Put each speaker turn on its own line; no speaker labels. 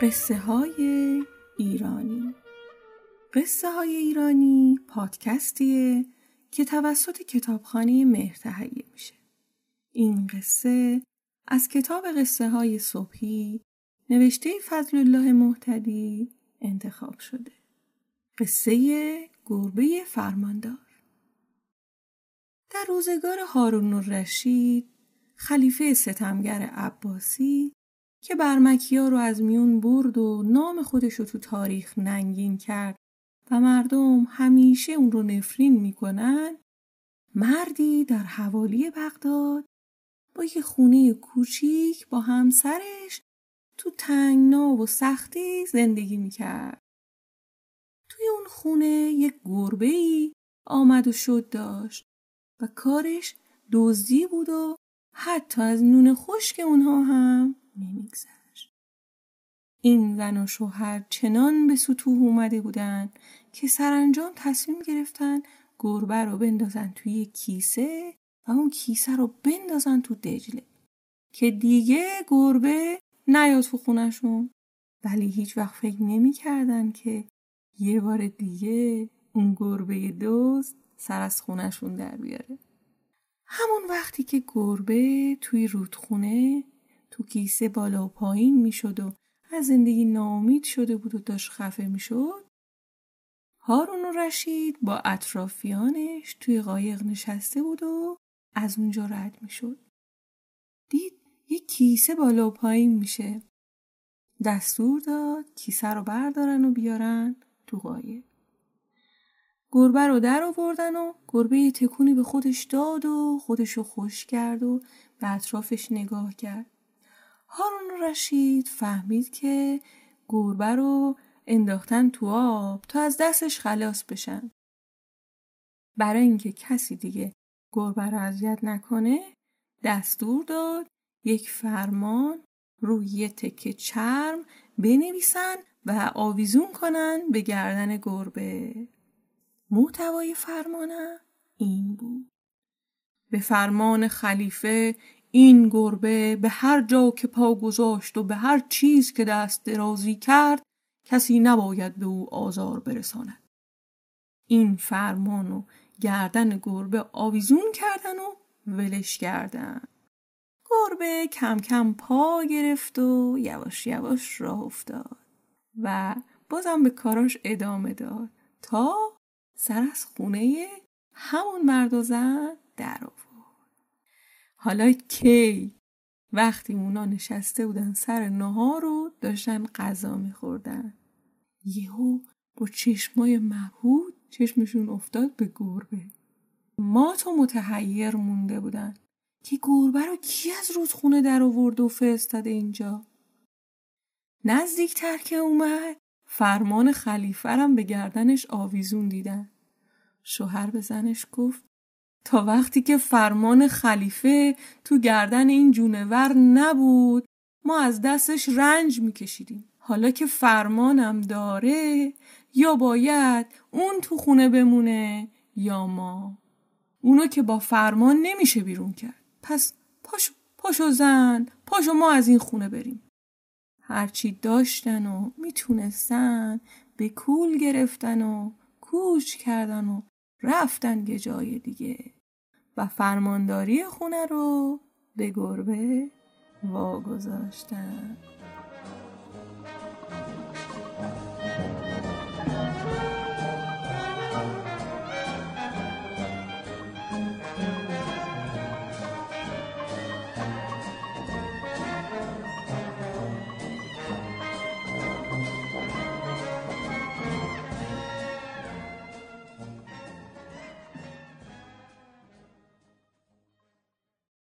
قصه های ایرانی قصه های ایرانی پادکستیه که توسط کتابخانه مهر تهیه میشه. این قصه از کتاب قصه های صبحی نوشته فضل الله محتدی انتخاب شده. قصه گربه فرماندار در روزگار هارون الرشید خلیفه ستمگر عباسی که برمکیا رو از میون برد و نام خودش رو تو تاریخ ننگین کرد و مردم همیشه اون رو نفرین می‌کنن مردی در حوالی بغداد با یه خونه کوچیک با همسرش تو تنگنا و سختی زندگی می‌کرد. توی اون خونه یک گربه ای آمد و شد داشت و کارش دزدی بود و حتی از نون خشک اونها هم نمیگذشت. این زن و شوهر چنان به سطوح اومده بودند که سرانجام تصمیم گرفتن گربه رو بندازن توی کیسه و اون کیسه رو بندازن تو دجله که دیگه گربه نیاد تو خونشون ولی هیچ وقت فکر نمی‌کردن که یه بار دیگه اون گربه دوست سر از خونشون در بیاره همون وقتی که گربه توی رودخونه تو کیسه بالا و پایین می‌شد و از زندگی ناامید شده بود و داشت خفه می‌شد. هارون و رشید با اطرافیانش توی قایق نشسته بود و از اونجا رد می‌شد. دید یه کیسه بالا و پایین میشه. دستور داد کیسه رو بردارن و بیارن تو قایق. گربه رو در آوردن و گربه یه تکونی به خودش داد و خودش رو خوش کرد و به اطرافش نگاه کرد. هارون رشید فهمید که گربه رو انداختن تو آب تا از دستش خلاص بشن. برای اینکه کسی دیگه گربه رو اذیت نکنه دستور داد یک فرمان روی تکه چرم بنویسن و آویزون کنن به گردن گربه. محتوای فرمانم این بود. به فرمان خلیفه این گربه به هر جا که پا گذاشت و به هر چیز که دست درازی کرد کسی نباید به او آزار برساند. این فرمان و گردن گربه آویزون کردن و ولش کردن. گربه کم کم پا گرفت و یواش یواش راه افتاد و بازم به کاراش ادامه داد تا سر از خونه همون مرد و زن در حالا کی؟ وقتی اونا نشسته بودن سر نهار رو داشتن غذا میخوردن. یهو با چشمای مبهود چشمشون افتاد به گربه. ما تو متحیر مونده بودن. که گربه رو کی از رودخونه در آورد و فرستاده اینجا؟ نزدیکتر که اومد فرمان خلیفرم به گردنش آویزون دیدن. شوهر به زنش گفت تا وقتی که فرمان خلیفه تو گردن این جونور نبود ما از دستش رنج میکشیدیم. حالا که فرمانم داره یا باید اون تو خونه بمونه یا ما. اونو که با فرمان نمیشه بیرون کرد. پس پاشو پاشو زن پاشو ما از این خونه بریم. هرچی داشتن و می‌تونستن به کول گرفتن و کوچ کردن و رفتن یه جای دیگه. و فرمانداری خونه رو به گربه واگذاشتن.